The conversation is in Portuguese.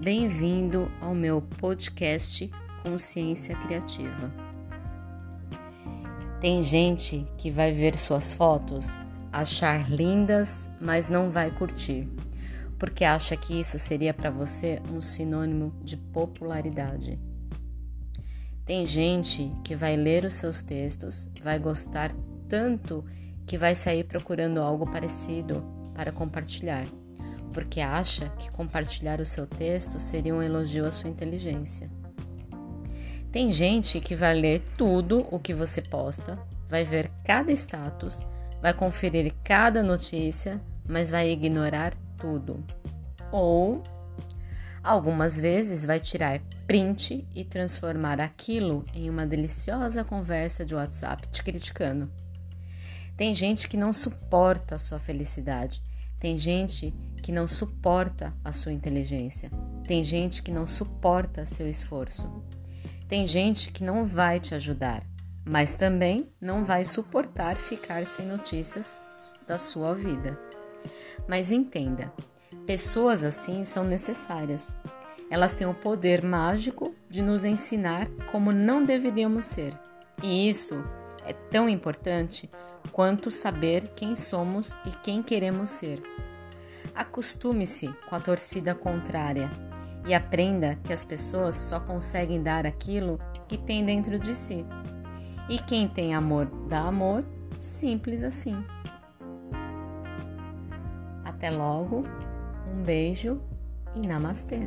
Bem-vindo ao meu podcast Consciência Criativa. Tem gente que vai ver suas fotos, achar lindas, mas não vai curtir, porque acha que isso seria para você um sinônimo de popularidade. Tem gente que vai ler os seus textos, vai gostar tanto que vai sair procurando algo parecido para compartilhar porque acha que compartilhar o seu texto seria um elogio à sua inteligência. Tem gente que vai ler tudo o que você posta, vai ver cada status, vai conferir cada notícia, mas vai ignorar tudo. Ou algumas vezes vai tirar print e transformar aquilo em uma deliciosa conversa de WhatsApp te criticando. Tem gente que não suporta a sua felicidade. Tem gente que não suporta a sua inteligência. Tem gente que não suporta seu esforço. Tem gente que não vai te ajudar, mas também não vai suportar ficar sem notícias da sua vida. Mas entenda, pessoas assim são necessárias. Elas têm o poder mágico de nos ensinar como não deveríamos ser. E isso é tão importante quanto saber quem somos e quem queremos ser. Acostume-se com a torcida contrária e aprenda que as pessoas só conseguem dar aquilo que tem dentro de si. E quem tem amor dá amor, simples assim. Até logo, um beijo e namastê!